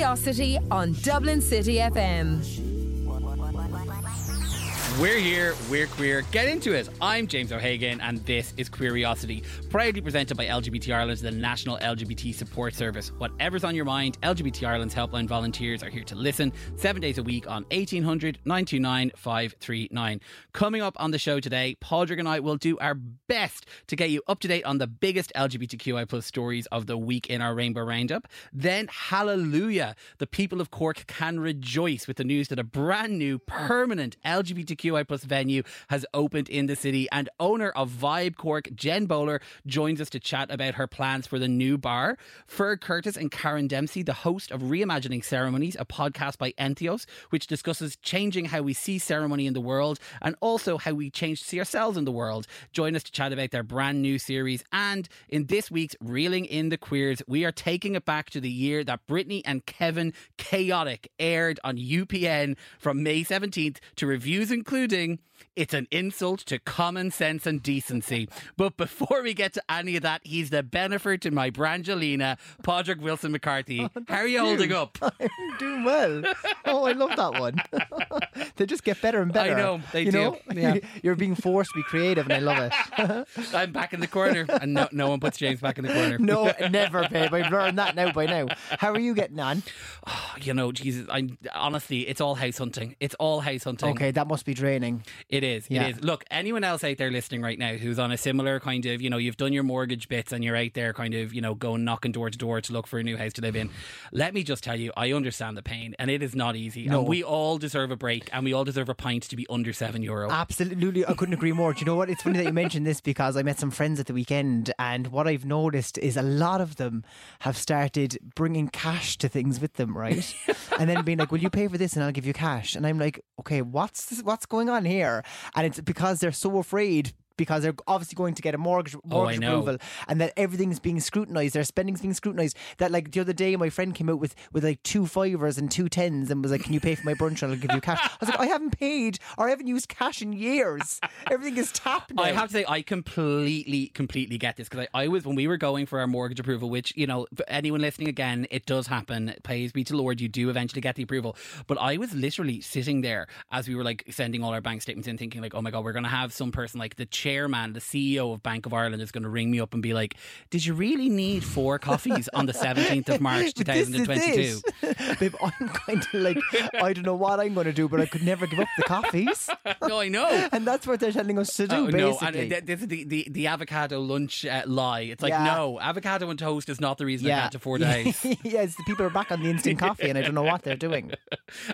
Queeriosity on Dublin City FM. We're here, we're queer. Get into it. I'm James O'Hagan, and this is Queeriosity, proudly presented by LGBT Ireland, the national LGBT support service. Whatever's on your mind, LGBT Ireland's helpline volunteers are here to listen seven days a week on 1800 929 539. Coming up on the show today, Padraig and I will do our best to get you up to date on the biggest LGBTQI plus stories of the week in our Rainbow Roundup. Then, hallelujah, the people of Cork can rejoice with the news that a brand new permanent LGBTQI QI Plus venue has opened in the city, and owner of Vibe Cork, Jen Bowler, joins us to chat about her plans for the new bar. Feargh Curtis and Karen Dempsey, the host of Reimagining Ceremonies, a podcast by Entheos, which discusses changing how we see ceremony in the world and also how we change to see ourselves in the world, join us to chat about their brand new series. And in this week's Reeling in the Queers, we are taking it back to the year that Britney and Kevin Chaotic aired on UPN from May 17th to reviews including including it's an insult to common sense and decency. But before we get to any of that, he's the Bennifer to my Brangelina, Padraig Wilson McCarthy. Oh, How are you holding up? I'm doing well. Oh, I love that one. they just get better and better. I know, they you do. Know? Yeah. You're being forced to be creative and I love it. I'm back in the corner and no, no one puts James back in the corner. No, never, babe. I've learned that now by now. How are you getting on? Oh, you know, Jesus, I'm honestly, it's all house hunting. It's all house hunting. Okay, that must be draining. It is. Yeah. It is. Look, anyone else out there listening right now who's on a similar kind of, you know, you've done your mortgage bits and you're out there kind of, you know, going knocking door to door to look for a new house to live in. Let me just tell you, I understand the pain and it is not easy. No. And we all deserve a break and we all deserve a pint to be under seven euro. Absolutely. I couldn't agree more. Do you know what? It's funny that you mentioned this because I met some friends at the weekend and what I've noticed is a lot of them have started bringing cash to things with them, right? and then being like, will you pay for this and I'll give you cash? And I'm like, okay, what's this, what's going on here? And it's because they're so afraid because they're obviously going to get a mortgage oh, mortgage oh, approval and that everything's being scrutinized their spending's being scrutinized. That like the other day my friend came out with with like two fivers and two tens and was like can you pay for my brunch and I'll give you cash? I was like I haven't paid or I haven't used cash in years. Everything is tapped now. I have to say I completely completely get this because I, I was when we were going for our mortgage approval which you know anyone listening again it does happen. Praise be to Lord you do eventually get the approval. But I was literally sitting there as we were like sending all our bank statements in thinking like oh my god we're going to have some person like the chair chairman, the CEO of Bank of Ireland, is going to ring me up and be like, "Did you really need four coffees on the seventeenth of March, two thousand and twenty-two? Babe, I'm kind of like, I don't know what I'm going to do, but I could never give up the coffees. no, I know, and that's what they're telling us to do. Uh, no, and this is the, the, the avocado lunch uh, lie. It's like, yeah. no, avocado and toast is not the reason yeah. I had to four days. yes, the people are back on the instant coffee, and I don't know what they're doing.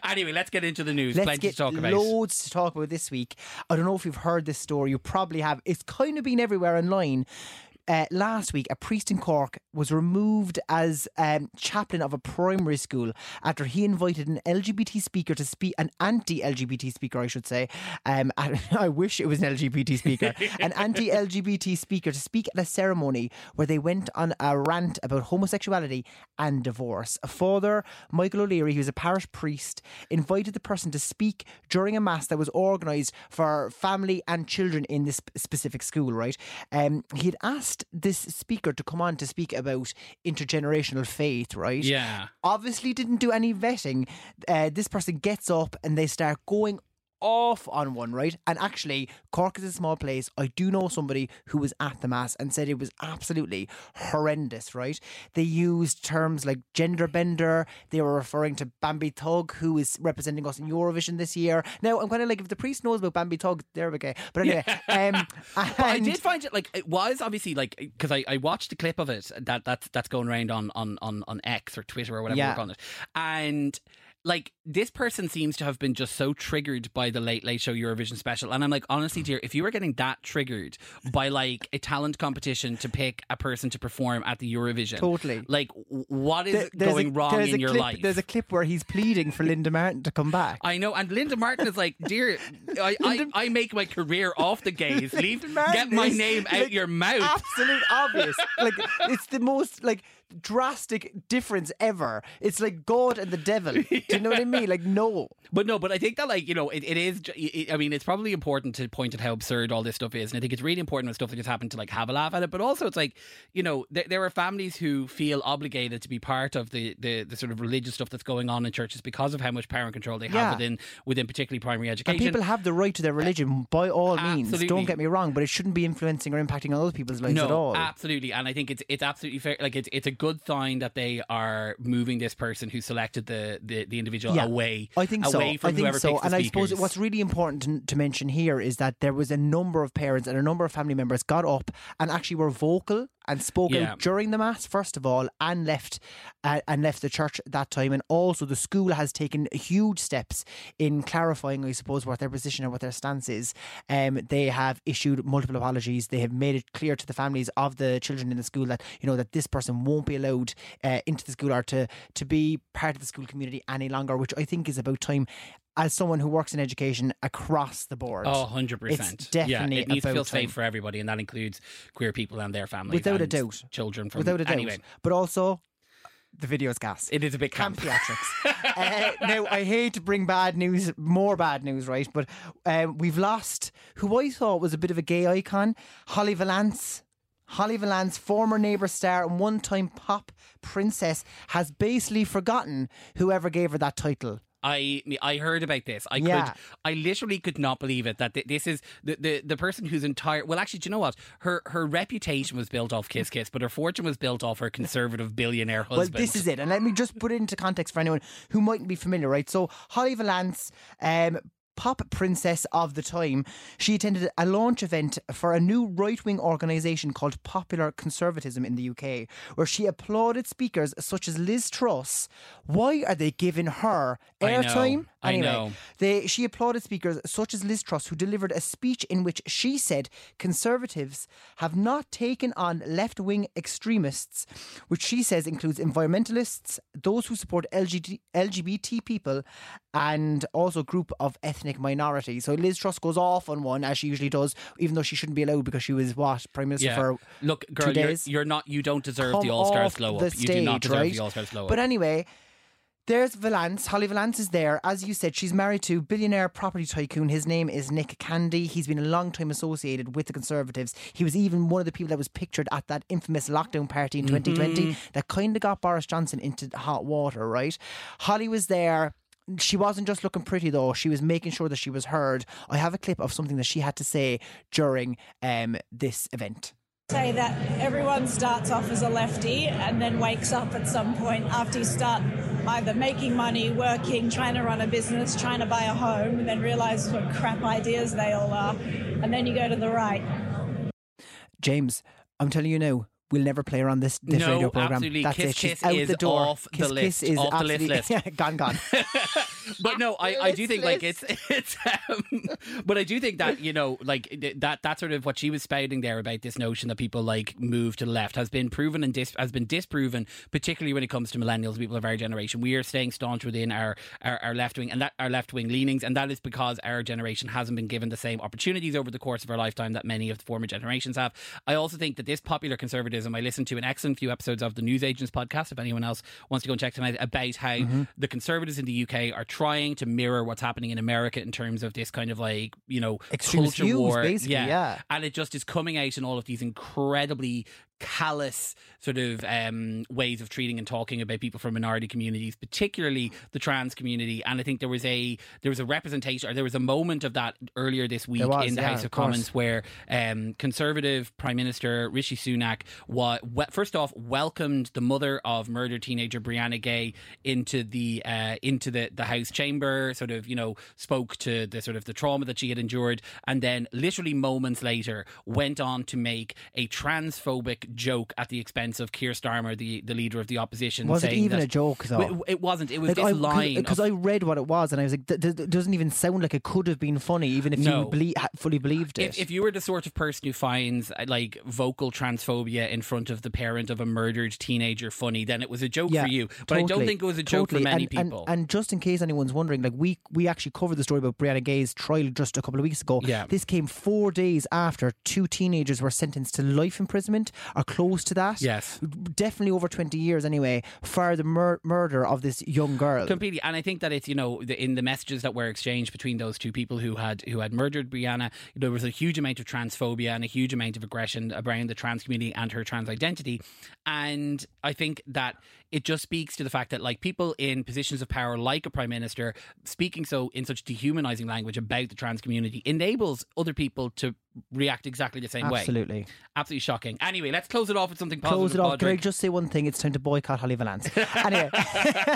anyway, let's get into the news. Let's Plenty get to talk about. Loads to talk about this week. I don't know if you've heard this story. You probably have. It's kind of been everywhere online uh, last week, a priest in Cork was removed as um, chaplain of a primary school after he invited an LGBT speaker to speak, an anti-LGBT speaker, I should say. Um, I wish it was an LGBT speaker, an anti-LGBT speaker to speak at a ceremony where they went on a rant about homosexuality and divorce. A father, Michael O'Leary, who's a parish priest, invited the person to speak during a mass that was organised for family and children in this specific school. Right? Um, he had asked asked this speaker to come on to speak about intergenerational faith, right? Yeah. Obviously, didn't do any vetting. Uh, this person gets up and they start going off on one, right? And actually, Cork is a small place. I do know somebody who was at the Mass and said it was absolutely horrendous, right? They used terms like gender bender. They were referring to Bambi Thug, who is representing us in Eurovision this year. Now, I'm kind of like, if the priest knows about Bambi Thug, there we go. But anyway, yeah. um, but I did find it like, it was obviously like, because I, I watched the clip of it that that's, that's going around on, on, on, on X or Twitter or whatever yeah. we're calling it. And like this person seems to have been just so triggered by the Late Late Show Eurovision special, and I'm like, honestly, dear, if you were getting that triggered by like a talent competition to pick a person to perform at the Eurovision, totally, like what is there, going a, wrong in your clip, life? There's a clip where he's pleading for Linda Martin to come back. I know, and Linda Martin is like, dear, I, I, I, make my career off the gays. Leave, get my name out like, your mouth. Absolute obvious. like it's the most like drastic difference ever. It's like God and the devil. Do you know what I mean? Like no. But no, but I think that like you know it, it is. It, I mean, it's probably important to point at how absurd all this stuff is, and I think it's really important when stuff like this happened to like have a laugh at it. But also, it's like you know there, there are families who feel obligated to be part of the, the the sort of religious stuff that's going on in churches because of how much power and control they have Yeah. within within particularly primary education. And people have the right to their religion by all means. Don't get me wrong, but it shouldn't be influencing or impacting on other people's lives no, at all. absolutely, and I think it's it's absolutely fair. Like it's it's a good sign that they are moving this person who selected the the, the individual Yeah, away. I think so. from I think whoever so. picks the And I suppose what's really important to, to mention here is that there was a number of parents and a number of family members got up and actually were vocal and spoke Yeah. out during the mass first of all, and left uh, and left the church at that time. And also, the school has taken huge steps in clarifying, I suppose, what their position and what their stance is. Um, they have issued multiple apologies. They have made it clear to the families of the children in the school that you know that this person won't be allowed uh, into the school or to to be part of the school community any longer. Which I think is about time. As someone who works in education across the board, Oh, 100%. It's definitely yeah, it needs to feel safe for everybody, and that includes queer people and their families. Without a doubt. Children from. without a doubt. Anyway, But also, the video's gas. it is a bit Camp camp. theatrics. uh, now, I hate to bring bad news, more bad news, right? But um, we've lost who I thought was a bit of a gay icon, Holly Valance. Holly Valance, former neighbour star and one time pop princess, has basically forgotten whoever gave her that title. I I heard about this. I Yeah. could I literally could not believe it that th- this is the, the the person whose entire well actually do you know what her her reputation was built off Kiss Kiss but her fortune was built off her conservative billionaire husband. Well, this is it. And let me just put it into context for anyone who mightn't be familiar, right? So, Holly Valance, um, pop princess of the time, she attended a launch event for a new right wing organisation called Popular Conservatism in the UK, where she applauded speakers such as Liz Truss. Why are they giving her I airtime? I Anyway, know. they, she applauded speakers such as Liz Truss, who delivered a speech in which she said conservatives have not taken on left wing extremists, which she says includes environmentalists, those who support LGBT, LGBT people, and also a group of ethnic minorities. So Liz Truss goes off on one, as she usually does, even though she shouldn't be allowed because she was what? Prime Minister yeah. for Look, girl, two you're, days. you're not. You don't deserve come the All glow the up. you do not deserve right? the All Stars glow up. But anyway, there's Valance. Holly Valance is there. As you said, she's married to billionaire property tycoon. His name is Nick Candy. He's been a long time associated with the Conservatives. He was even one of the people that was pictured at that infamous lockdown party in 2020 mm-hmm. that kind of got Boris Johnson into hot water, right? Holly was there. She wasn't just looking pretty though. She was making sure that she was heard. I have a clip of something that she had to say during um, this event. say that everyone starts off as a lefty and then wakes up at some point after you start either making money, working, trying to run a business, trying to buy a home, and then realize what crap ideas they all are, and then you go to the right. James, I'm telling you now, we'll never play her on this, this No, radio program. absolutely. That's Kiss it. She's Kiss out the door. off the Kiss list, Kiss is off the list absolutely list. yeah, gone, gone. but no, I, I do think like it's it's. Um, but I do think that you know like th- that that sort of what she was spouting there about this notion that people like move to the left has been proven and dis- has been disproven, particularly when it comes to millennials, people of our generation. We are staying staunch within our our, our left wing and that our left wing leanings, and that is because our generation hasn't been given the same opportunities over the course of our lifetime that many of the former generations have. I also think that this popular conservatism, I listened to an excellent few episodes of the News Agents podcast. If anyone else wants to go and check them out, about how the conservatives in the UK are trying to mirror what's happening in America in terms of this kind of like you know Extremist culture views, war, basically, yeah. and it just is coming out in all of these incredibly callous sort of um, ways of treating and talking about people from minority communities, particularly the trans community. And I think there was a there was a representation, or there was a moment of that earlier this week was, in the yeah, House of of. Commons where um, Conservative Prime Minister Rishi Sunak first off welcomed the mother of murdered teenager Brianna Ghey into the uh, into the, the House chamber, sort of you know spoke to the sort of the trauma that she had endured, and then literally moments later went on to make a transphobic joke at the expense of Keir Starmer, the, the leader of the opposition. Was it even a joke though? It, it wasn't. It was Like, this I- line because I read what it was and I was like, it doesn't even sound like it could have been funny, even if No. you fully believed it. If, if you were the sort of person who finds uh, like vocal transphobia in front of the parent of a murdered teenager funny, then it was a joke yeah, for you. But I don't think it was a joke totally. for many and, and- people. And, just in case anyone's wondering, like we we actually covered the story about Brianna Ghey's trial just a couple of weeks ago. Yeah. This came four days after two teenagers were sentenced to life imprisonment or close to that. Yes. definitely over twenty years anyway for the mur- murder of this young girl. Completely, and I think that it's you know the, in the messages that were exchanged between those two people who had who had murdered Brianna, there was a huge amount of transphobia and a huge amount of aggression around the trans community and her trans identity, and I think that it just speaks to the fact that like people in positions of power, like a prime minister, speaking so in such dehumanizing language about the trans community enables other people to react exactly the same way. Absolutely. Absolutely shocking. Anyway, let's close it off with something positive. Close it off. Can I just say one thing? It's time to boycott Holly Valance. anyway,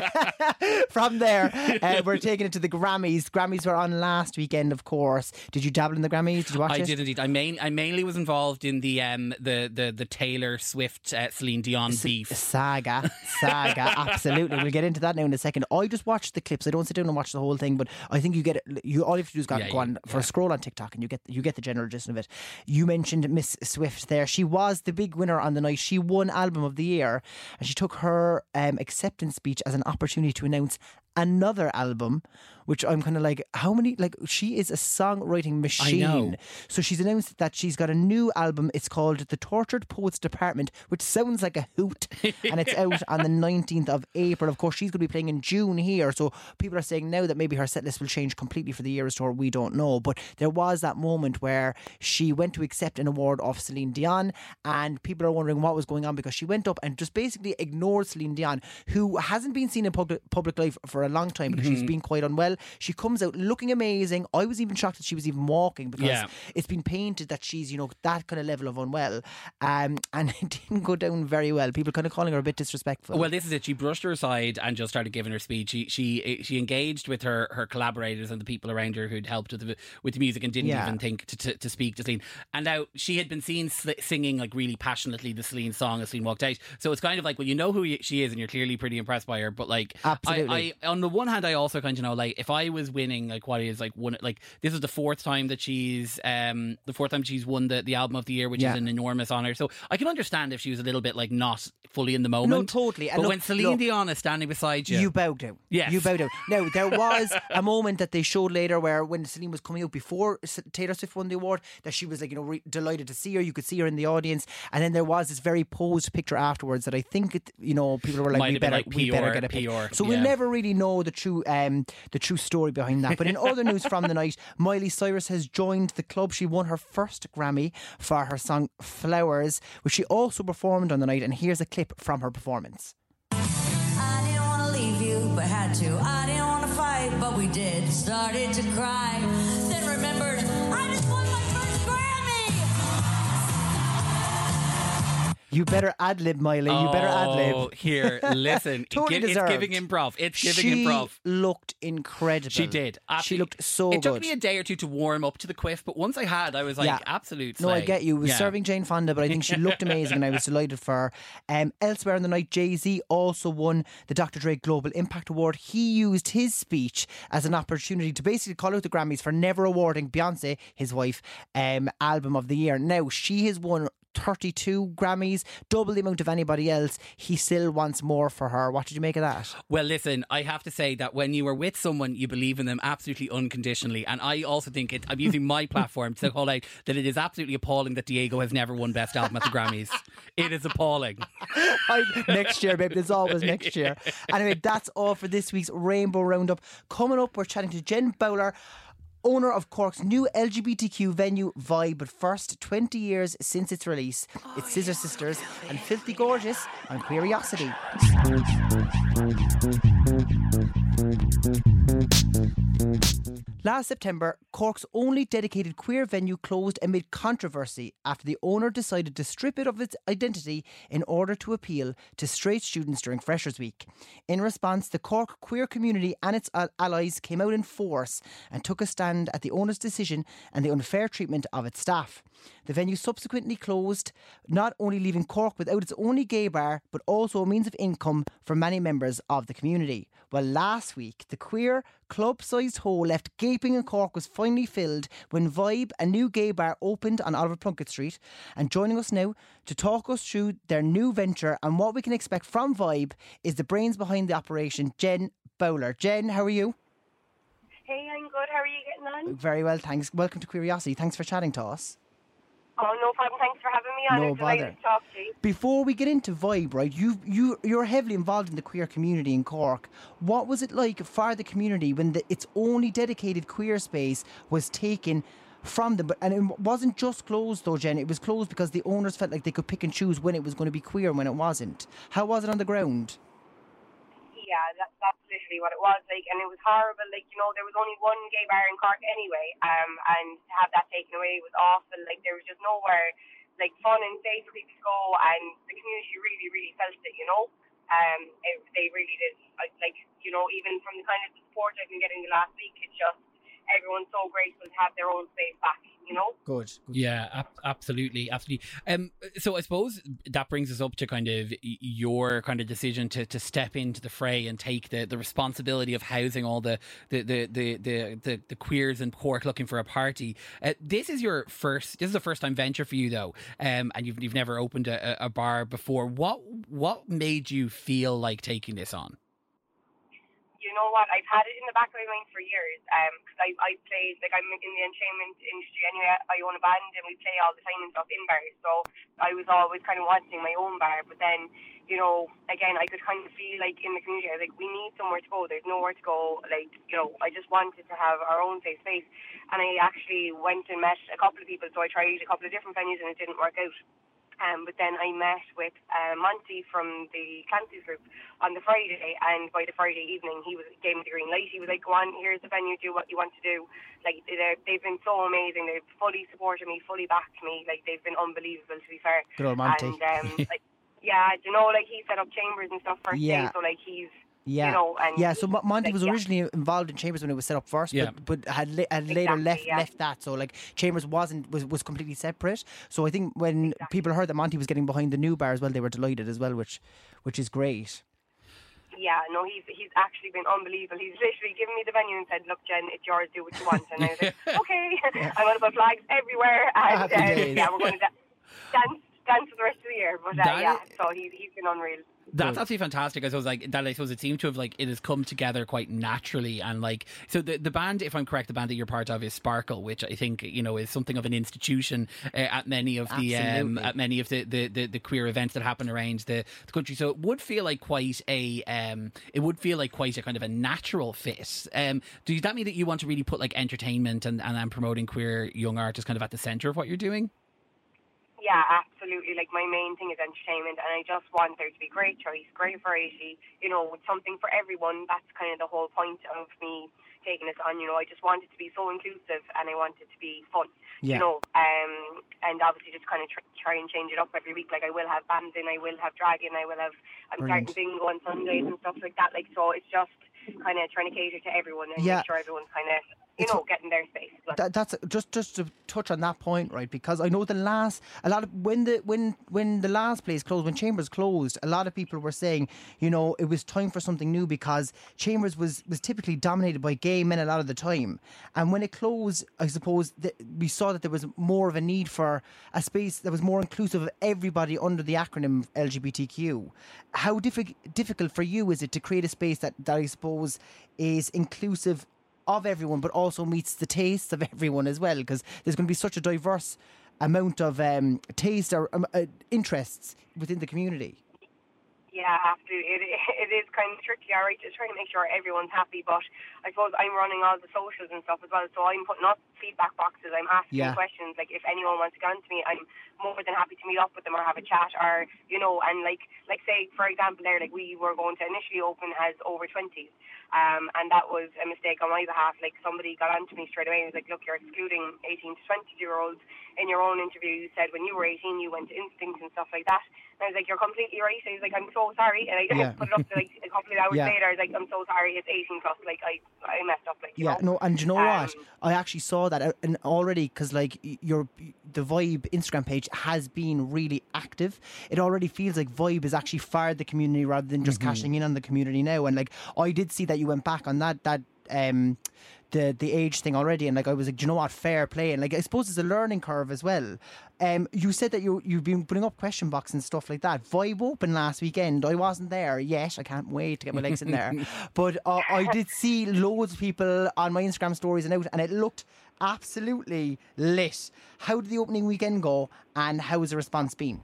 from there, uh, we're taking it to the Grammys. Grammys were on last weekend, of course. Did you dabble in the Grammys? Did you watch I it? did indeed. I main I mainly was involved in the um the the the Taylor Swift uh, Celine Dion beef. Saga, saga, absolutely. We'll get into that now in a second. I just watched the clips. I don't sit down and watch the whole thing, but I think you get it. You all you have to do is go, Yeah, go yeah, on for a scroll on TikTok, and you get you get the general gist of it. You mentioned Miss Swift there. She was the big winner on the night. She won Album of the Year, and she took her um, acceptance speech as an opportunity to announce another album. Which I'm kind of like, how many? Like, she is a songwriting machine. So she's announced that she's got a new album. It's called The Tortured Poets Department, which sounds like a hoot. and it's out on the 19th of April. Of course, she's going to be playing in June here. So people are saying now that maybe her set list will change completely for the year Eras Tour. We don't know. But there was that moment where she went to accept an award off Celine Dion. And people are wondering what was going on because she went up and just basically ignored Celine Dion, who hasn't been seen in public, public life for a long time because she's been quite unwell. She comes out looking amazing. I was even shocked that she was even walking because Yeah. it's been painted that she's, you know, that kind of level of unwell. Um, and it didn't go down very well. People kind of calling her a bit disrespectful. Well, this is it. She brushed her aside and just started giving her speech. She she she engaged with her, her collaborators and the people around her who'd helped with the with the music and didn't Yeah. even think to, to, to speak to Celine. And now she had been seen singing like really passionately the Celine song as Celine walked out. So it's kind of like, well, you know who she is and you're clearly pretty impressed by her. But like, Absolutely. I, I on the one hand, I also kind of know like if I was winning like what is like one like this is the fourth time that she's um the fourth time she's won the, the album of the year, which Yeah. is an enormous honor. So I can understand if she was a little bit like not fully in the moment. No, totally. And But look- when Celine look, Dion is standing beside you, You bow down. Yes. You bowed down. Now, there was a moment that they showed later where when Celine was coming out before Taylor Swift won the award, that she was like, you know, re- delighted to see her. You could see her in the audience. And then there was this very posed picture afterwards that I think, it, you know, people were like, Might we better, like we better get a. PR, So we'll never really know the true, um, the true story behind that. But in other news from the night, Miley Cyrus has joined the club. She won her first Grammy for her song Flowers, which she also performed on the night. And here's a clip from her performance. I didn't want to leave you, but had to. I didn't want to fight, but we did. Started to cry, You better ad lib, Miley. You better ad lib. Oh, here, listen. Totally Gi- it's deserved. giving improv. It's giving she improv. looked incredible. She did. She Absolutely. looked so It good. took me a day or two to warm up to the quiff, but once I had, I was like, Yeah. absolute. no, I slay. get you. It was Yeah. serving Jane Fonda, but I think she looked amazing and I was delighted for her. Um, elsewhere in the night, Jay Z also won the Dr. Dre Global Impact Award. He used his speech as an opportunity to basically call out the Grammys for never awarding Beyonce, his wife, um, Album of the Year. Now, she has won 32 Grammys, double the amount of anybody else. He still wants more for her. What did you make of that? Well, listen, I have to say that when you are with someone, you believe in them absolutely unconditionally. And I also think it, I'm using my platform to call out that it is absolutely appalling that Diego has never won Best Album at the Grammys. It is appalling. I, next year, babe. There's always next year. Anyway, that's all for this week's Rainbow Roundup. Coming up, we're chatting to Jen Bowler. Owner of Cork's new LGBTQ venue Vibe, but first 20 years since its release, it's oh, Scissor Sisters and Filthy Gorgeous on Queeriosity. Last September, Cork's only dedicated queer venue closed amid controversy after the owner decided to strip it of its identity in order to appeal to straight students during Freshers' Week. In response, the Cork queer community and its allies came out in force and took a stand at the owner's decision and the unfair treatment of its staff. The venue subsequently closed, not only leaving Cork without its only gay bar, but also a means of income for many members of the community. Well, last week, the queer club sized hole left gaping in Cork was finally filled when Vibe, a new gay bar, opened on Oliver Plunkett Street. And joining us now to talk us through their new venture and what we can expect from Vibe is the brains behind the operation, Jen Bowler. Jen, how are you? Hey, I'm good. How are you getting on? Very well, thanks. Welcome to Queeriosity. Thanks for chatting to us. Oh, no problem. Thanks for having me on. No bother. to talk to you. Before we get into Vibe, right, you you you're heavily involved in the queer community in Cork. What was it like for the community when the, its only dedicated queer space was taken from them? But and it wasn't just closed though, Jen. It was closed because the owners felt like they could pick and choose when it was going to be queer and when it wasn't. How was it on the ground? Yeah, that, that's literally what it was like, and it was horrible. Like you know, there was only one gay bar in Cork anyway, um, and to have that taken away was awful. Like there was just nowhere like fun and safe for people to go, and the community really, really felt it. You know, um, it, they really did. Like, like you know, even from the kind of support I've been getting the last week, it's just everyone's so grateful to have their own space back. You know. Good. good. Yeah, ab- absolutely, absolutely. Um, so I suppose that brings us up to kind of your kind of decision to, to step into the fray and take the, the responsibility of housing all the the, the, the, the, the, the queers in Cork looking for a party. Uh, this is your first. This is the first time venture for you though, um, and you've you've never opened a, a bar before. What what made you feel like taking this on? You know what? I've had it in the back of my mind for years. Um, because I I played like I'm in the entertainment industry anyway. I own a band and we play all the time and stuff in bars. So I was always kind of wanting my own bar. But then, you know, again, I could kind of feel like in the community, I was like, we need somewhere to go. There's nowhere to go. Like, you know, I just wanted to have our own safe space. And I actually went and met a couple of people. So I tried a couple of different venues and it didn't work out. Um, but then I met with uh, Monty from the Clancy's group on the Friday, and by the Friday evening, he was gave me the green light. He was like, "Go on, here's the venue. Do what you want to do." Like they've been so amazing. They've fully supported me, fully backed me. Like they've been unbelievable. To be fair, Good old Monty. and um, like yeah, you know, like he set up chambers and stuff first Yeah. day. So like he's Yeah. you know, and yeah, so Monty like, was yeah. originally involved in Chambers when it was set up first, Yeah. but, but had, la- had later left yeah. left that. So like Chambers wasn't was, was completely separate. So I think when people heard that Monty was getting behind the new bar as well, they were delighted as well, which which is great. Yeah, no, he's he's actually been unbelievable. He's literally given me the venue and said, "Look, Jen, it's yours. Do what you want." And I was like, "Okay." I'm going to put flags everywhere, and Happy um, yeah, we're going to da- dance dance for the rest of the year. But uh, yeah, so he's he's been unreal. That's absolutely fantastic. I suppose like that. I suppose it seems to have like it has come together quite naturally, and like so the the band, if I'm correct, the band that you're part of is Sparkle, which I think you know is something of an institution uh, at many of the um, at many of the, the, the, the queer events that happen around the, the country. So it would feel like quite a um, it would feel like quite a kind of a natural fit. Um, does that mean that you want to really put like entertainment and and, and promoting queer young artists kind of at the center of what you're doing? Yeah, absolutely. Like my main thing is entertainment, and I just want there to be great choice, great variety. You know, with something for everyone. That's kind of the whole point of me taking this on. You know, I just want it to be so inclusive, and I want it to be fun. Yeah. You know, um, and obviously just kind of tr- try and change it up every week. Like I will have bands in, I will have drag in, I will have. I'm Brilliant. starting bingo on Sundays and stuff like that. Like so, it's just kind of trying to cater to everyone and Yeah. make sure everyone's kind of you know getting their space. That, that's just just to touch on that point, right? Because I know the last a lot of when the when when the last place closed, when Chambers closed, a lot of people were saying, you know, it was time for something new because Chambers was was typically dominated by gay men a lot of the time, and when it closed, I suppose that we saw that there was more of a need for a space that was more inclusive of everybody under the acronym LGBTQ. How diffi- difficult for you is it to create a space that that I suppose is inclusive of everyone, but also meets the tastes of everyone as well, because there's going to be such a diverse amount of um, taste or um, uh, interests within the community. Yeah, absolutely. It, it is kind of tricky, all right, just trying to make sure everyone's happy. But I suppose I'm running all the socials and stuff as well, so I'm putting up feedback boxes. I'm asking Yeah. questions. Like if anyone wants to get on to me, I'm more than happy to meet up with them or have a chat, or you know, and like like say for example, there like we were going to initially open as over 20s, um, and that was a mistake on my behalf. Like somebody got on to me straight away and was like, look, you're excluding 18 to 20 year olds in your own interview. You said when you were 18, you went to Instinct and stuff like that. And I was like, you're completely right. I was like, I'm so sorry. And I Yeah. put it up to like a couple of hours Yeah. later. I was like, I'm so sorry. It's 18 plus. Like I, I messed up. Like Yeah, know. no, and do you know what? Um, I actually saw that uh, and already because like your the Vibe Instagram page has been really active. It already feels like Vibe has actually fired the community rather than just cashing in on the community now. And like I did see that you went back on that that um the the age thing already, and like I was like, do you know what? Fair play, and like I suppose it's a learning curve as well. Um, you said that you you've been putting up question box and stuff like that. Vibe open last weekend. I wasn't there yet. I can't wait to get my legs in there. But uh, I did see loads of people on my Instagram stories and out, and it looked absolutely lit. How did the opening weekend go, and how has the response been?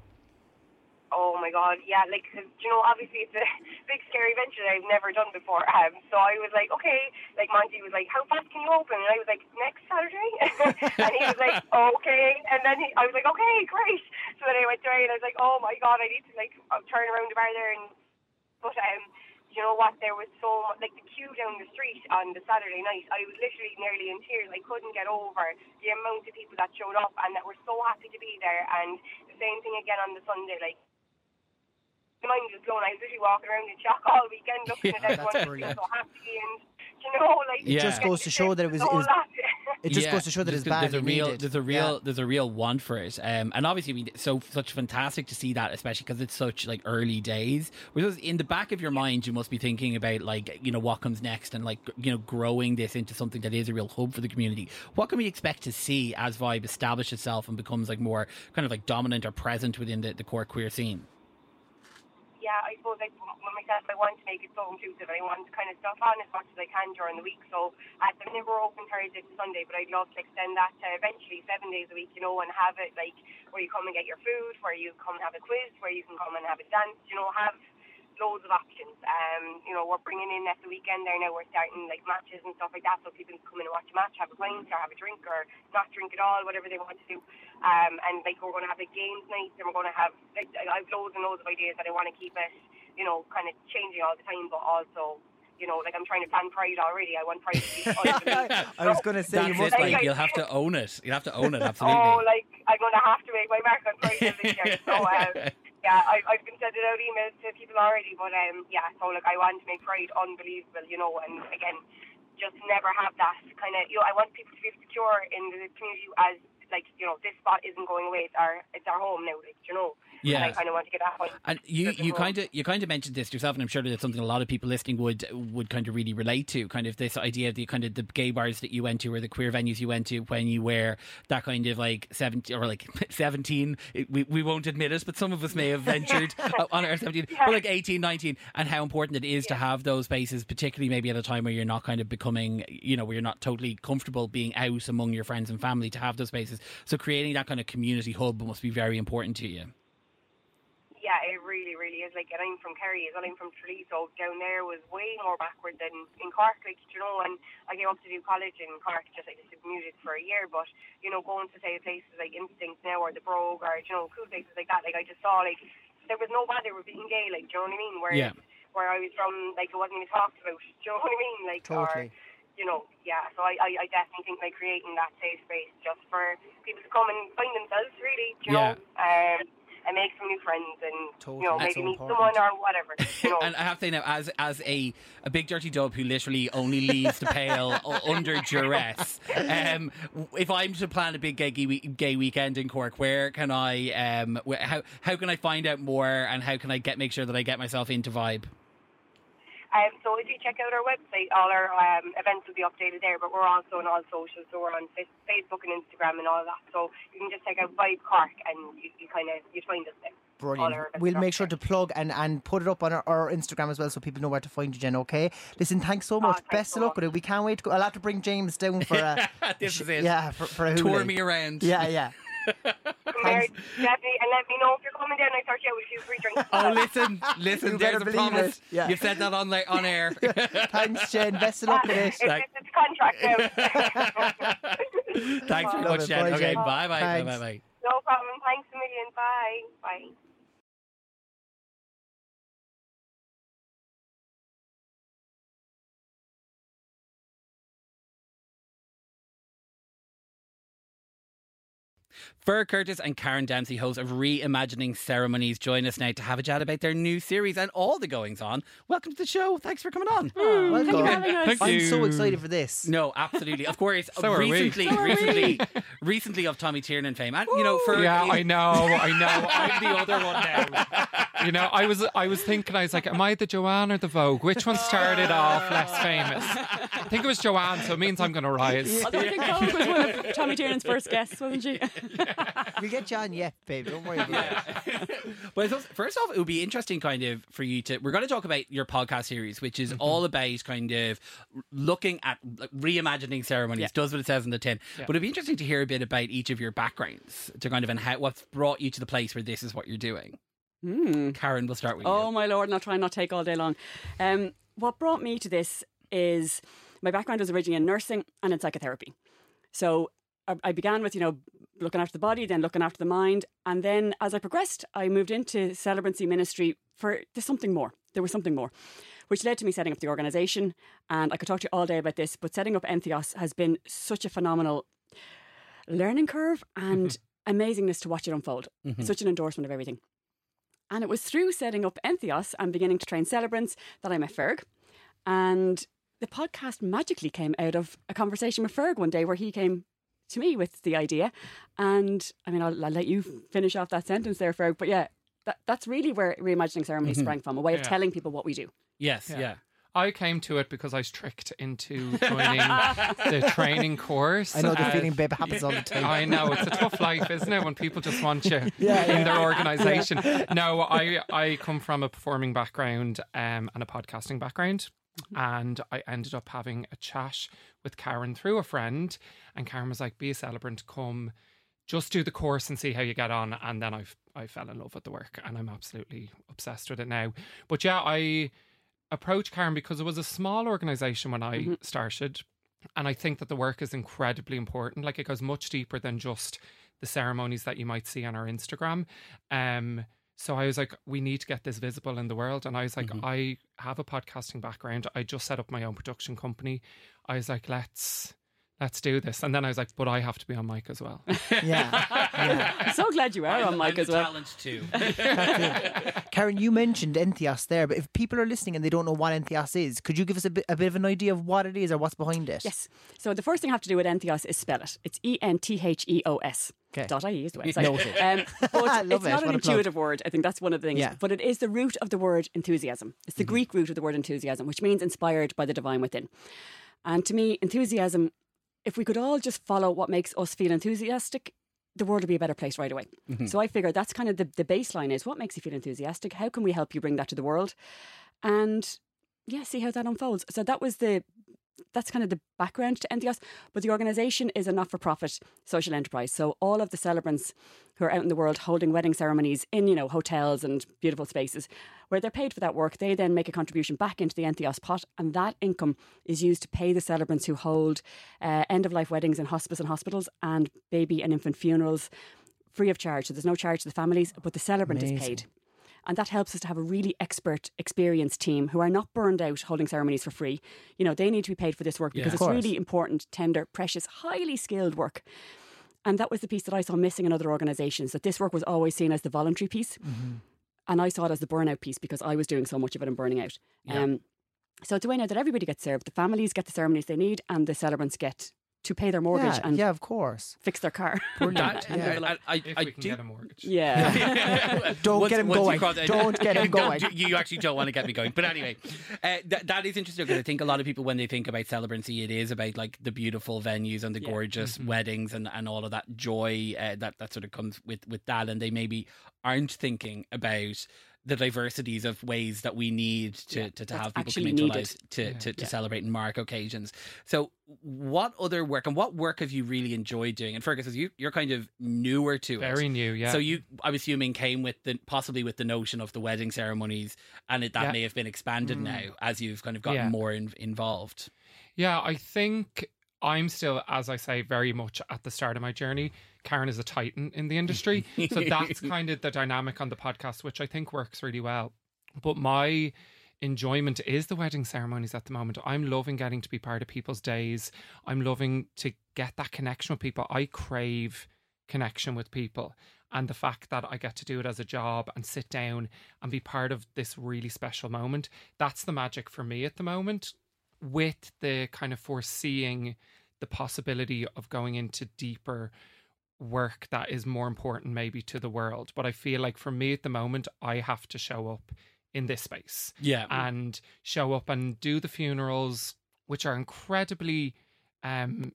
Oh my god, yeah, like 'cause, you know, obviously it's a big scary venture that I've never done before. Um, so I was like, okay, like Monty was like, how fast can you open? And I was like, next Saturday, and he was like, okay, and then he, I was like, okay, great. So then I went there and I was like, oh my god, I need to like turn around the bar there, and but um, you know what? There was so much, like the queue down the street on the Saturday night. I was literally nearly in tears. I couldn't get over the amount of people that showed up and that were so happy to be there. And the same thing again on the Sunday, like my mind was blown. I was literally walking around in shock all weekend looking Yeah, at everyone that's being so happy and you know, like It just goes to show that it was- the it was- lot. It just Yeah, goes to show that it's bad. there's a real, needed. There's a real, Yeah. there's a real want for it, um, and obviously, I mean, so such fantastic to see that, especially because it's such like early days. Whereas in the back of your mind, you must be thinking about like you know what comes next, and like you know growing this into something that is a real hub for the community. What can we expect to see as Vibe establishes itself and becomes like more kind of like dominant or present within the, the core queer scene? Yeah, I suppose like for myself, I want to make it so inclusive. I want to kind of stuff on as much as I can during the week. So at the minute we're open Thursday to Sunday, but I'd love to extend that to eventually seven days a week, you know, and have it like where you come and get your food, where you come and have a quiz, where you can come and have a dance, you know, have loads of options. Um, you know, we're bringing in at the weekend there now. We're starting like matches and stuff like that, so people can come in and watch a match, have a pint, or have a drink, or not drink at all, whatever they want to do. Um, and like we're going to have a games night, and we're going to have like I have loads and loads of ideas that I want to keep it, you know, kind of changing all the time, but also. You know, like I'm trying to plan Pride already. I want Pride to be unbelievable. I was going to say you That's must it, be. like you'll have to own it. You'll have to own it absolutely. Oh, like I'm going to have to make my mark on Pride this year. So, um, yeah, I, I've been sending out emails to people already, but um, yeah, so like I want to make Pride unbelievable, you know, and again, just never have that kind of, you know, I want people to feel secure in the community as like, you know, this spot isn't going away. It's our, it's our home now, like, you know. Yeah. And I kind of want to get that point. And you, you kind of you kind of mentioned this yourself, and I'm sure that it's something a lot of people listening would would kind of really relate to. Kind of this idea of the kind of the gay bars that you went to, or the queer venues you went to when you were that kind of like seventeen or like seventeen. We, we won't admit it, but some of us may have ventured on our seventeen, but like 18, 19, and how important it is to have those spaces, particularly maybe at a time where you're not kind of becoming, you know, where you're not totally comfortable being out among your friends and family to have those spaces. So creating that kind of community hub must be very important to you. Yeah, it really, really is. Like, and I'm from Kerry as well. I'm from Tralee, so down there was way more backward than in Cork. Like, you know, and I came up to do college in Cork. Just I just did music for a year, but you know, going to say places like Instinct now or the Brogue or you know, cool places like that. Like, I just saw like there was no bother with being gay. Like, do you know what I mean? Where Yeah. where I was from, like, it wasn't even talked about. Do you know what I mean? Like, Totally. or you know, yeah. So I, I, I definitely think by creating that safe space just for people to come and find themselves, really. You Yeah. know? Um, and make some new friends and Totally. you know That's maybe so meet important. someone or whatever. You know. And I have to say now, as as a, a big dirty dub who literally only leaves the pale under duress, um, if I'm to plan a big gay, gay weekend in Cork, where can I, um, how how can I find out more, and how can I get make sure that I get myself into vibe? Um, so if you check out our website, all our um, events will be updated there. But we're also on all socials, so we're on Facebook and Instagram and all that. So you can just check out Vibe Cork, and you, you kind of you find us there. Brilliant. We'll make sure to plug and, and put it up on our, our Instagram as well so people know where to find you, Jen, okay? Listen, thanks so much. thanks Best so of luck much. with it. We can't wait to go. I'll have to bring James down for a. this is it. Yeah, for, for a Tour hula. me around. Yeah, yeah. Come here, definitely, and let me know if you're coming down. I start you out with free drinks. Oh, listen, listen. You there's a promise. Yeah. You've said that on la- on air. Thanks, Jen. Best of luck with it. It's, it's, it's contract now. Thanks very Love much. Jen. Bye, Okay, Jen. bye, bye, bye, bye, bye. no problem. Thanks a million. Bye. Bye. Feargh Curtis and Karen Dempsey, hosts of Reimagining Ceremonies, join us now to have a chat about their new series and all the goings on. Welcome to the show. Thanks for coming on. Well Thank you for having us. Thank I'm you. so excited for this. No, absolutely. Of course. So recently, So recently, recently of Tommy Tiernan fame, and you know, for Yeah, I know, I know. I'm the other one now. You know, I was I was thinking, I was like, am I the Joanne or the Vogue? Which one started off less famous? I think it was Joanne, so it means I'm going to rise. Although I think Vogue was one of Tommy Tiernan's first guests, wasn't she? We'll get John yet, babe. Don't worry about it. But I first off, it would be interesting, kind of, for you to. We're going to talk about your podcast series, which is mm-hmm. all about kind of looking at like, reimagining ceremonies. Yeah. Does what it says in the tin. But it'd be interesting to hear a bit about each of your backgrounds, to kind of and how what's brought you to the place where this is what you're doing. Hmm. Karen, we'll start with you. Oh my lord, and I'll try and not take all day long. Um, what brought me to this is my background was originally in nursing and in psychotherapy. So I, I began with, you know, looking after the body, then looking after the mind. And then as I progressed, I moved into celebrancy ministry for there's something more. There was something more. Which led to me setting up the organisation. And I could talk to you all day about this, but setting up Entheos has been such a phenomenal learning curve and mm-hmm. amazingness to watch it unfold. Mm-hmm. Such an endorsement of everything. And it was through setting up Entheos and beginning to train celebrants that I met Feargh. And the podcast magically came out of a conversation with Feargh one day where he came to me with the idea. And I mean, I'll, I'll let you finish off that sentence there, Feargh. But yeah, that, that's really where reimagining ceremonies mm-hmm. sprang from a way of Yeah. telling people what we do. Yes, yeah. I came to it because I was tricked into joining the training course. I know the feeling, babe. It happens all the time. I know it's a tough life, isn't it? When people just want you in their organisation. No, I I come from a performing background um, and a podcasting background, and I ended up having a chat with Karen through a friend, and Karen was like, "Be a celebrant, come." Just do the course and see how you get on, and then I I fell in love with the work, and I'm absolutely obsessed with it now. But yeah, I approached Karen because it was a small organization when I started. And I think that the work is incredibly important. Like it goes much deeper than just the ceremonies that you might see on our Instagram. Um, so I was like, we need to get this visible in the world. And I was like, I have a podcasting background. I just set up my own production company. I was like, let's let's do this. And then I was like, but I have to be on mic as well. Yeah. yeah. I'm so glad you are on mic I'm as the well. Talent too. Karen, you mentioned Entheos there, but if people are listening and they don't know what Entheos is, could you give us a bit, a bit of an idea of what it is or what's behind it? Yes. So the first thing I have to do with Entheos is spell it. It's E N T H E O S. Okay. Dot IE is the website. Noted. Um, I but love it's it. not What an a intuitive word. I think that's one of the things. Yeah. But it is the root of the word enthusiasm. It's the Mm-hmm. Greek root of the word enthusiasm, which means inspired by the divine within. And to me, enthusiasm, if we could all just follow what makes us feel enthusiastic, the world would be a better place right away. Mm-hmm. So I figure that's kind of the, the baseline is what makes you feel enthusiastic? How can we help you bring that to the world? And yeah, see how that unfolds. So that was the that's kind of the background to Entheos. But the organisation is a not for profit social enterprise. So all of the celebrants who are out in the world holding wedding ceremonies in, you know, hotels and beautiful spaces, where they're paid for that work, they then make a contribution back into the Entheos pot, and that income is used to pay the celebrants who hold uh, end of life weddings in hospice and hospitals and baby and infant funerals free of charge. So there's no charge to the families, but the celebrant is paid. And that helps us to have a really expert, experienced team who are not burned out holding ceremonies for free. You know, they need to be paid for this work because Of it's course. really important, tender, precious, highly skilled work. And that was the piece that I saw missing in other organisations, that this work was always seen as the voluntary piece. And I saw it as the burnout piece because I was doing so much of it and burning out. Um, so it's a way now that everybody gets served. The families get the ceremonies they need and the celebrants get to pay their mortgage yeah, and yeah, of course. fix their car. That, Yeah. I, I, I, If I we can do get a mortgage. yeah. Don't Once- get him going. cross Don't get him Don't- going. you actually don't want to get me going. But anyway, uh, th- that is interesting because I think a lot of people, when they think about celebrancy, it is about like the beautiful venues and the Yeah. gorgeous weddings and, and all of that joy uh, that, that sort of comes with, with that. And they maybe aren't thinking about the diversities of ways that we need to, Yeah, to, to have people come into needed. lives to, to, to Yeah. celebrate and mark occasions. So, what other work and what work have you really enjoyed doing? And Fergus, you, you're kind of newer to it. Very new, yeah. So you, I'm assuming, came with the possibly with the notion of the wedding ceremonies, and it, that Yeah. may have been expanded mm. now as you've kind of gotten Yeah. more in, involved. Yeah, I think I'm still, as I say, very much at the start of my journey. Karen is a titan in the industry. so that's kind of the dynamic on the podcast, which I think works really well. But my enjoyment is the wedding ceremonies at the moment. I'm loving getting to be part of people's days. I'm loving to get that connection with people. I crave connection with people. And the fact that I get to do it as a job and sit down and be part of this really special moment, that's the magic for me at the moment with the kind of foreseeing the possibility of going into deeper work that is more important maybe to the world. But I feel like for me at the moment, I have to show up in this space Yeah. and show up and do the funerals, which are incredibly um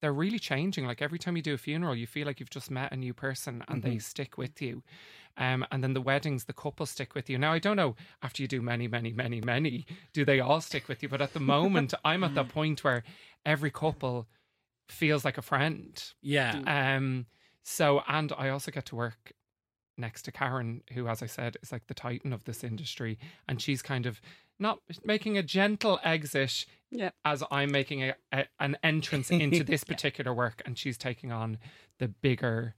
they're really changing. Like every time you do a funeral, you feel like you've just met a new person and they stick with you. Um, and then the weddings, the couple stick with you. Now, I don't know after you do many, many, many, many, do they all stick with you? But at the moment, I'm at that point where every couple feels like a friend. yeah. Um, so, and I also get to work next to Karen, who, as I said, is like the titan of this industry. And she's kind of not making a gentle exit Yeah. as I'm making a, a, an entrance into this particular work. And she's taking on the bigger,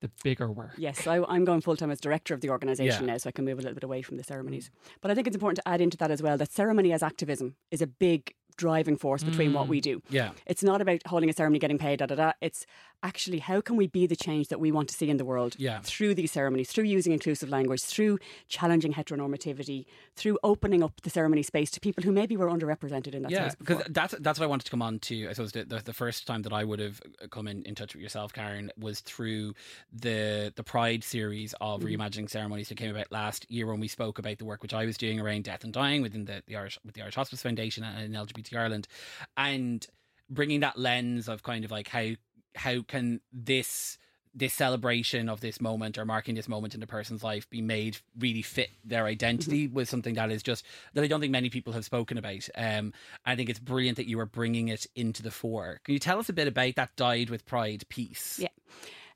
the bigger work. Yes, so I, I'm going full time as director of the organisation Yeah. now, so I can move a little bit away from the ceremonies. But I think it's important to add into that as well that ceremony as activism is a big driving force between what we mm. do. Yeah. It's not about holding a ceremony, getting paid, da da da. It's actually how can we be the change that we want to see in the world Yeah. through these ceremonies, through using inclusive language, through challenging heteronormativity, through opening up the ceremony space to people who maybe were underrepresented in that yeah, space because that's that's what I wanted to come on to. I suppose the, the, the first time that I would have uh, come in, in touch with yourself, Karen, was through the the Pride series of mm-hmm. reimagining ceremonies that came about last year when we spoke about the work which I was doing around death and dying within the, the Irish with the Irish Hospice Foundation and in LGBT Ireland, and bringing that lens of kind of like how how can this this celebration of this moment or marking this moment in a person's life be made really fit their identity with something that is just that I don't think many people have spoken about. Um, I think it's brilliant that you are bringing it into the fore. Can you tell us a bit about that Died with Pride piece? Yeah.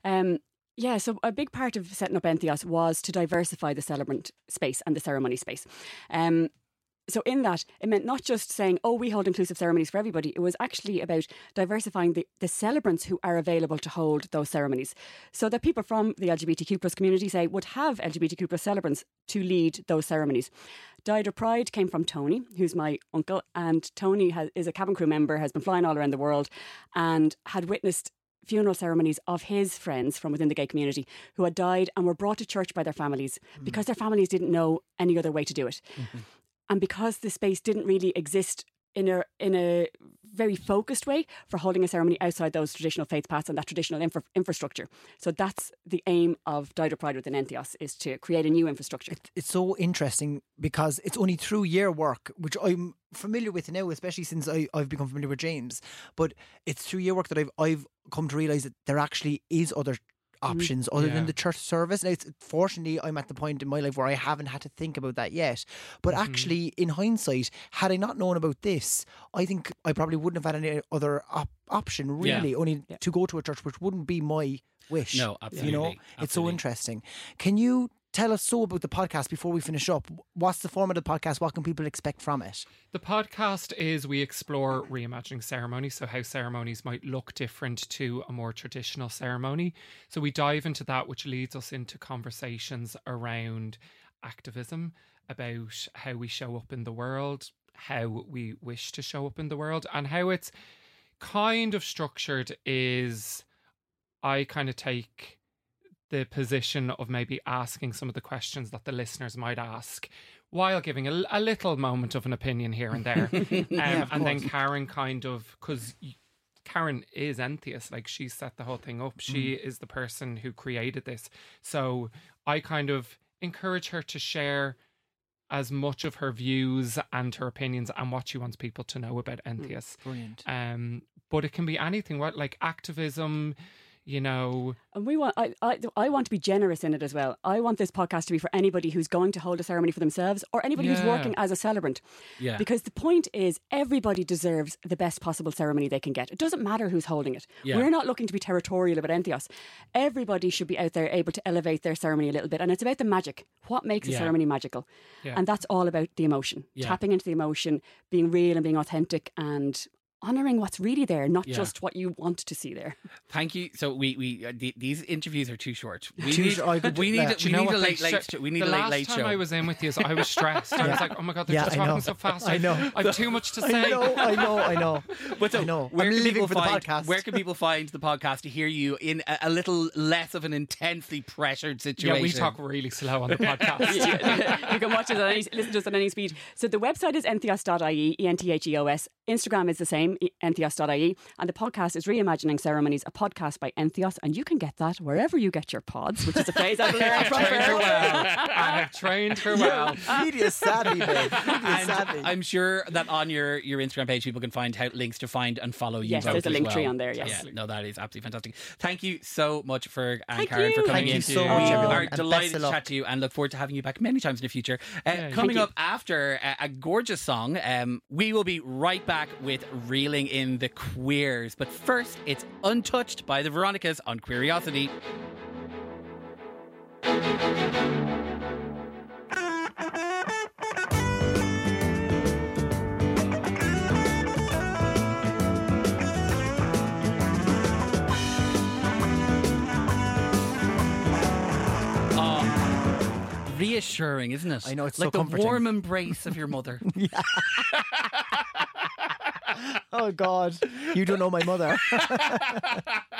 Um, yeah, so a big part of setting up Entheos was to diversify the celebrant space and the ceremony space. Um, so in that, it meant not just saying, "Oh, we hold inclusive ceremonies for everybody." It was actually about diversifying the, the celebrants who are available to hold those ceremonies, so that people from the LGBTQ plus community, say, would have LGBTQ plus celebrants to lead those ceremonies. Died or Pride came from Tony, who's my uncle, and Tony has, is a cabin crew member, has been flying all around the world, and had witnessed funeral ceremonies of his friends from within the gay community who had died and were brought to church by their families mm-hmm. because their families didn't know any other way to do it. Mm-hmm. And because the space didn't really exist in a in a very focused way for holding a ceremony outside those traditional faith paths and that traditional infra- infrastructure. So that's the aim of Dido Pride within Entheos is to create a new infrastructure. it's so interesting because it's only through your work, which I'm familiar with now, especially since I, I've become familiar with James. But it's through your work that I've I've come to realise that there actually is other Mm, options other Yeah. than the church service. Now, it's, fortunately, I'm at the point in my life where I haven't had to think about that yet. But mm-hmm. actually, in hindsight, had I not known about this, I think I probably wouldn't have had any other op- option Yeah. really, only to go to a church, which wouldn't be my wish. No, absolutely. You know, absolutely, it's so interesting. Can you tell us so about the podcast before we finish up? What's the format of the podcast? What can people expect from it? The podcast is we explore reimagining ceremonies, so how ceremonies might look different to a more traditional ceremony. So we dive into that, which leads us into conversations around activism, about how we show up in the world, how we wish to show up in the world, and how it's kind of structured is I kind of take the position of maybe asking some of the questions that the listeners might ask while giving a, a little moment of an opinion here and there. um, and then Karen kind of, because Karen is Entheos, like she set the whole thing up. She is the person who created this. So I kind of encourage her to share as much of her views and her opinions and what she wants people to know about Entheos. Brilliant. Um, but it can be anything, what like activism, you know. And we want, I, I, I want to be generous in it as well. I want this podcast to be for anybody who's going to hold a ceremony for themselves or anybody who's working as a celebrant. Yeah. Because the point is, everybody deserves the best possible ceremony they can get. It doesn't matter who's holding it. Yeah. We're not looking to be territorial about Entheos. Everybody should be out there able to elevate their ceremony a little bit. And it's about the magic. What makes a ceremony magical? Yeah. And that's all about the emotion. Yeah. Tapping into the emotion, being real and being authentic and honouring what's really there, not Yeah. just what you want to see there. Thank you. So we we uh, the, these interviews are too short. We Too need, short. I could- we need yeah. a, Do we you know need a late late sh- show. We need the a late last time. I was in with you, I was stressed. I was like, "Oh my god, they're Yeah, just I talking know. so fast." I know. I have too much to say. I know, I know, I know. But so, I know. Where I'm can living people for the find, podcast. Where can people find the podcast to hear you in a, a little less of an intensely pressured situation? Yeah, we talk really slow on the podcast. you can watch us on any, listen to us on any speed. So the website is entheos.ie, E-N-T-H-E-O-S. Instagram is the same, online, e- entheos.ie. And the podcast is Reimagining Ceremonies, a podcast by Entheos. And you can get that wherever you get your pods, which is a phrase I've learned from trained her her. well. I have trained her well. Media savvy, babe. Media savvy. I'm sure that on your, your Instagram page, people can find how links to find and follow you. Yes, both there's a link well. tree on there, yes. Yeah, no, that is absolutely fantastic. Thank you so much for and Thank Karen for you. coming Thank you in. so We much, everyone, are delighted to chat to you and look forward to having you back many times in the future. Uh, Yeah, coming up after a, a gorgeous song, um, we will be right back with reeling in the queers. But first, it's Untouched by the Veronicas on Queeriosity. Oh, ah, reassuring, isn't it? I know, it's like so the comforting. warm embrace of your mother. oh God, you don't know my mother.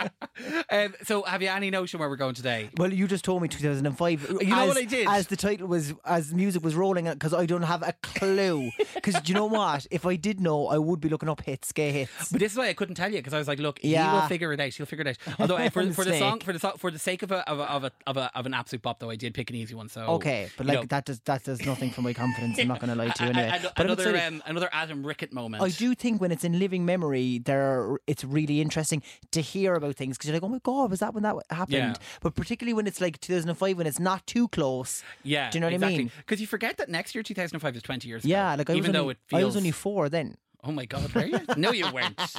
um, so, have you any notion where we're going today? well, you just told me 2005. You know as, what I did? As the title was, as music was rolling, because I don't have a clue. Because do you know what? If I did know, I would be looking up hits, gay hits. But this is why I couldn't tell you because I was like, look, yeah. he will figure it out. He'll figure it out. Although uh, for, for the song, for the song, for the sake of a of a, of a of a of an absolute pop, though, I did pick an easy one. So Okay, but you like know, that does that does nothing for my confidence. I'm not going to lie to you anyway. But I would another say- um, another Adam Rickitt moment. I do think when it's in living memory, there it's really interesting to hear about things because you're like, oh my god, oh, was that when that happened? Yeah. But particularly when it's like 2005, when it's not too close. Yeah, do you know what exactly. I mean? Because you forget that next year, 2005, is 20 years. Yeah, ago, like I was even though only, it feels. I was only four then. Oh my god, were you? no, you weren't.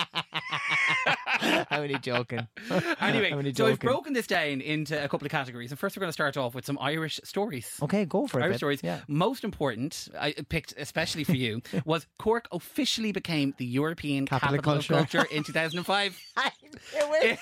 I'm only joking. Anyway, only so I've broken this down into a couple of categories, and first we're going to start off with some Irish stories. Okay, go for it. Irish babe. stories. Yeah. Most important, I picked especially for you, was Cork officially became the European Capital capital, of of culture in 2005. I knew it. It,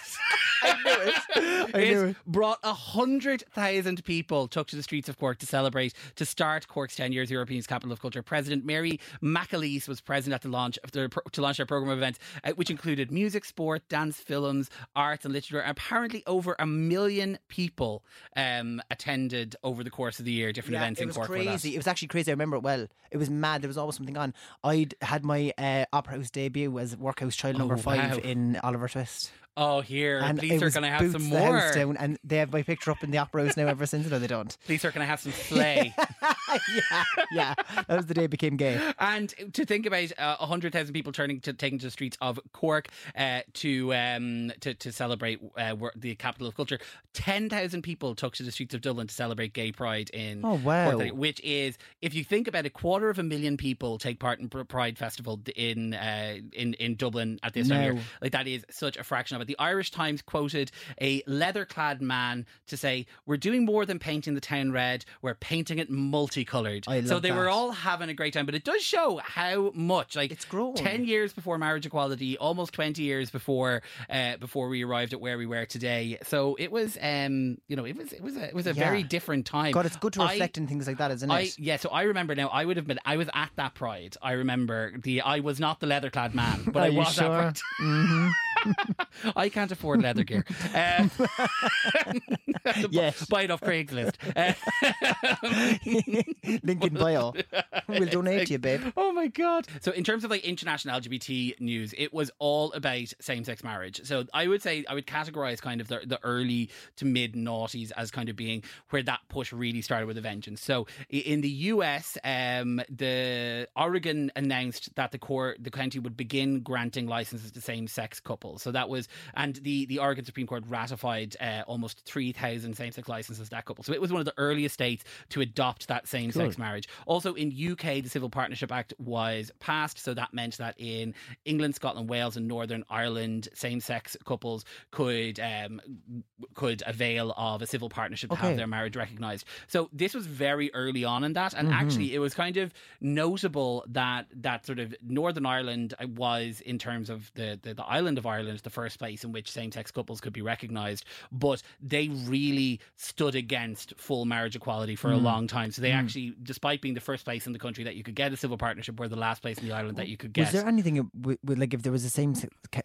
I knew it. I knew it brought a hundred thousand people took to the streets of Cork to celebrate to start Cork's ten years European capital of culture. President Mary McAleese was present at the launch of the, to launch their program of events, uh, which included music, sport, dance, films, arts, and literature. Apparently, over a million people um, attended over the course of the year different Yeah, events it in was Cork. for that. crazy. It was actually crazy. I remember it well. It was mad. There was always something on. I'd had my uh, opera house debut as workhouse child number Oh, five wow. in Oliver Twist. Oh, here, And sir, was can I have boots some more? down, and they have my picture up in the opera house now ever since. No, they don't. Please, sir, can I have some slay? yeah, yeah. That was the day it became gay. And to think about uh, 100,000 people turning to taking to the streets of Cork uh, to, um, to to celebrate uh, the capital of culture, 10,000 people took to the streets of Dublin to celebrate Gay Pride in Oh, wow. Cork, which is if you think about a quarter of a million people take part in Pride Festival in uh, in in Dublin at this time of year. Like that is such a fraction of it. The Irish Times quoted a leather-clad man to say, "We're doing more than painting the town red. We're painting it multicolored." I so they were all having a great time, but it does show how much like It's grown. Ten years before marriage equality, almost twenty years before uh, before we arrived at where we were today. So it was, um, you know, it was it was a, it was a Yeah. very different time. God, it's good to I- reflect in things like that, isn't it? I yeah, so I remember now. I would have been. I was at that pride. I remember the. I was not the leather clad man, but Are I you was sure? at pride. I can't afford leather gear. I have to bu- Yes. buy it off Craigslist. Uh, Link in bio. We'll donate to you, babe. Oh my god! So in terms of like international LGBT news, it was all about same-sex marriage. So I would say I would categorize kind of the, the early to mid noughties as kind of being where that push really started with a vengeance. So in the US, um, the Oregon announced that the core the county would begin granting licenses to same-sex couples. So that was and the the Oregon Supreme Court ratified uh, almost three thousand same-sex licenses to that couple. So it was one of the earliest states to adopt that same-sex marriage. Also in UK, the Civil Partnership Act was passed, so that meant that in England, Scotland, Wales, and Northern Ireland, same-sex couples could um, could avail of a civil partnership to have their marriage recognised. So this was very early on in that, and actually, it was kind of notable that that sort of Northern Ireland uh, was, in terms of the the, the island of Ireland, the first place in which same-sex couples could be recognised, but they really stood against full marriage equality for a mm. long time. So they mm. actually, despite being the first place in the country that you could get a civil partnership, were the last place in the island that you could get. Was there anything like if there was a same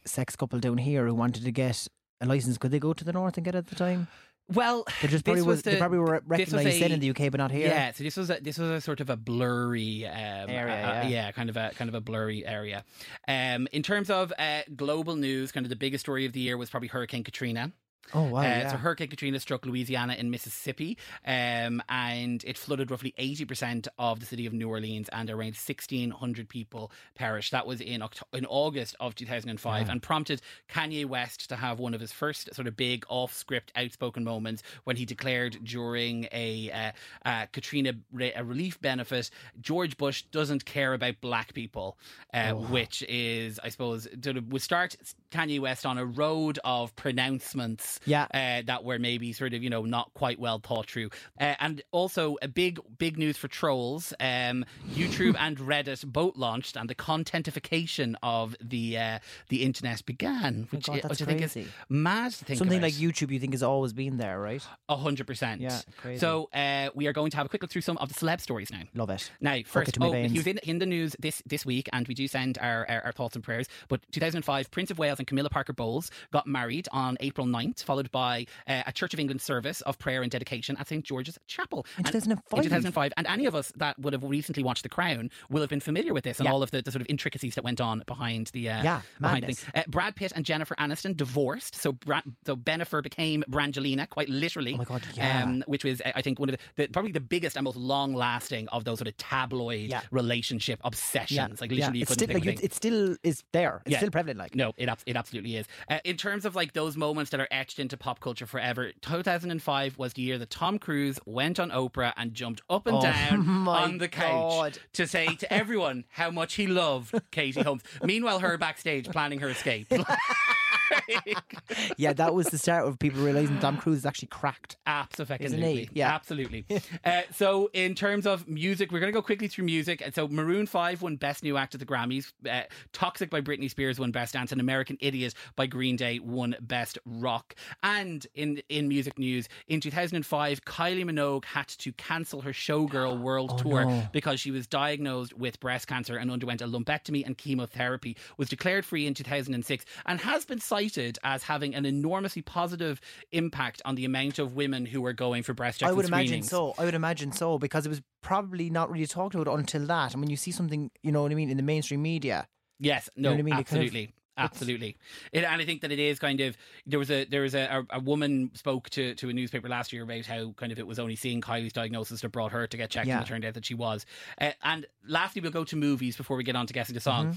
sex couple down here who wanted to get a license, could they go to the north and get it at the time? Well, They just this probably was was, the, they probably were recognised then in the UK, but not here. Yeah, so this was a, this was a sort of a blurry um, Area, uh, yeah. kind of a kind of a blurry area. Um, in terms of uh, global news, kind of the biggest story of the year was probably Hurricane Katrina. Oh wow. Uh, yeah. So Hurricane Katrina struck Louisiana and Mississippi, um, and it flooded roughly eighty percent of the city of New Orleans, and around sixteen hundred people perished. That was in Oct- in August of two thousand and five, and prompted Kanye West to have one of his first sort of big off-script, outspoken moments when he declared during a uh, uh, Katrina re- a relief benefit, George Bush doesn't care about black people, uh, Oh. which is, I suppose, sort of would start Kanye West on a road of pronouncements Yeah. uh, that were maybe sort of you know not quite well thought through, uh, and also a big big news for trolls. Um, YouTube and Reddit both launched, and the contentification of the uh, the internet began, which, Oh God, which I think is mad think Something about. like YouTube, you think has always been there, right? A hundred percent. Yeah, crazy. So uh, we are going to have a quick look through some of the celeb stories now. Love it. Now, first, it to my oh, he was in, in the news this, this week, and we do send our, our, our thoughts and prayers. But 2005, Prince of Wales and Camilla Parker Bowles got married on April 9th, followed by uh, a Church of England service of prayer and dedication at St George's Chapel. In 2005? In 2005. And any of us that would have recently watched The Crown will have been familiar with this and Yeah. all of the, the sort of intricacies that went on behind the uh, Yeah, behind the madness. thing. Uh, Brad Pitt and Jennifer Aniston divorced, so Bra- so Bennifer became Brangelina, quite literally. Oh my God, yeah. Um, which was, I think, one of the, the probably the biggest and most long-lasting of those sort of tabloid Yeah. relationship obsessions. Like literally, you it's couldn't still, like, it, still is there. It's Yeah. still prevalent. Like No, it it absolutely is. Uh, in terms of like those moments that are etched into pop culture forever, 2005 was the year that Tom Cruise went on Oprah and jumped up and Oh down on the couch God. to say to everyone how much he loved Katie Holmes. Meanwhile, her backstage planning her escape. yeah, that was the start of people realizing Tom Cruise is actually cracked. Absolutely. Yeah. Absolutely. uh, so, in terms of music, we're going to go quickly through music. And so, Maroon 5 won Best New Act at the Grammys. Uh, Toxic by Britney Spears won Best Dance. And American Idiot by Green Day won Best Rock. And in, in music news, in 2005, Kylie Minogue had to cancel her Showgirl World Oh, Tour no. because she was diagnosed with breast cancer and underwent a lumpectomy and chemotherapy. Was declared free in 2006 and has been cited as having an enormously positive impact on the amount of women who were going for breast checks. I would imagine screenings. so. I would imagine so because it was probably not really talked about until that. And when you see something, you know what I mean, in the mainstream media, Yes, know no, what I mean? It kind of- absolutely. Absolutely, it, and I think that it is kind of there was a there was a, a, a woman spoke to, to a newspaper last year about how kind of it was only seeing Kylie's diagnosis that brought her to get checked, Yeah. and it turned out that she was. Uh, and lastly, we'll go to movies before we get on to guessing the song. Mm-hmm.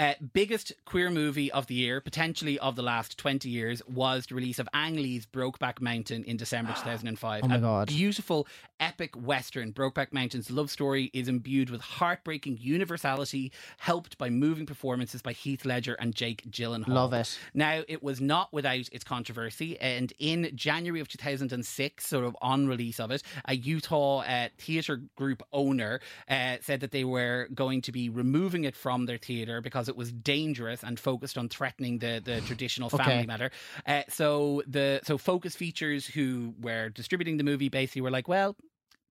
Uh, biggest queer movie of the year, potentially of the last twenty years, was the release of Ang Lee's Brokeback Mountain in December two thousand and five. Oh my a God. beautiful epic western. Brokeback Mountain's love story is imbued with heartbreaking universality, helped by moving performances by Heath Ledger and Jake Gyllenhaal. Love it. Now, it was not without its controversy, and in January of 2006, sort of on release of it, a Utah uh, theatre group owner uh, said that they were going to be removing it from their theatre because it was dangerous and focused on threatening the, the traditional family Okay. matter. Uh, so the so Focus Features, who were distributing the movie, basically were like, "Well,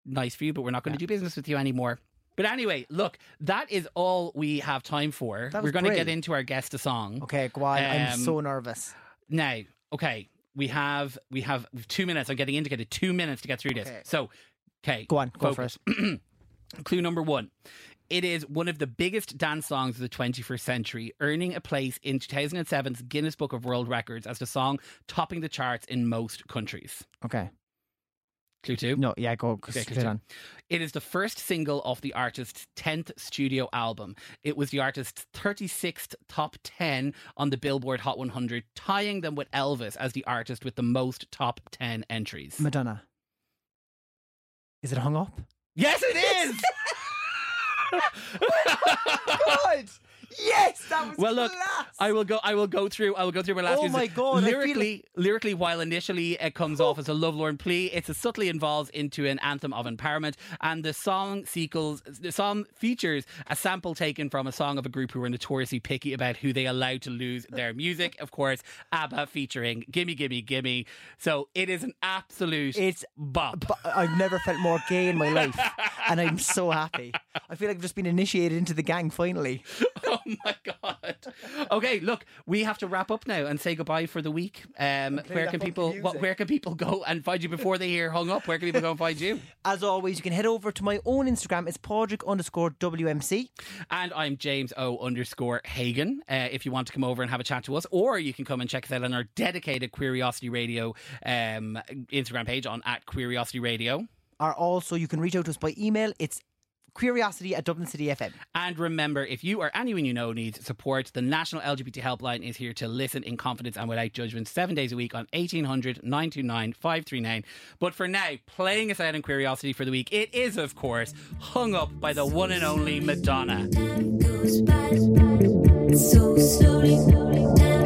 nice for you, but we're not going to do business with you anymore." But anyway, look, that is all we have time for. We're going to get into our guest a song. Okay, go on. I'm Um, so nervous. Now, okay, we have we have two minutes. I'm getting indicated two minutes to get through this. So, okay, Go on, go focus. Clue number one. It is one of the biggest dance songs of the 21st century, earning a place in 2007's Guinness Book of World Records as the song topping the charts in most countries. Okay. Clue two. No, yeah, go Okay, straight continue. on. It is the first single off the artist's 10th studio album. It was the artist's 36th top 10 on the Billboard Hot 100, tying them with Elvis as the artist with the most top 10 entries. Madonna. Is it hung up? yes, it is! God! Yes, that was well, look, class. I will go. I will go through. I will go through my last. Oh my God, I feel Lyrically, lyrically, while initially it comes off as a lovelorn plea, it subtly evolves into an anthem of empowerment. And the song sequels, the song features a sample taken from a song of a group who were notoriously picky about who they allowed to lose their music. Of course, ABBA featuring "Gimme, Gimme, Gimme." So it is an absolute. It's bop. But I've never felt more gay in my life, and I'm so happy. I feel like I've just been initiated into the gang finally. Oh, Oh my god. Okay, look, we have to wrap up now and say goodbye for the week. Um, where can people what, where can people go and find you before they hear hung up? Where can people go and find you? As always, you can head over to my own Instagram. It's Padraig underscore WMC. And I'm James O underscore Hagen. Uh, if you want to come over and have a chat to us, or you can come and check us out on our dedicated Queeriosity Radio um, Instagram page on at Queeriosity Radio. Or also, you can reach out to us by email. It's queeriosity at Dublin City FM. And remember, if you or anyone you know needs support, the National LGBT Helpline is here to listen in confidence and without judgment seven days a week on 1800 929 539. But for now, playing us out in Queeriosity for the week, it is, of course, hung up by the one and only Madonna. Time goes by so slowly. Time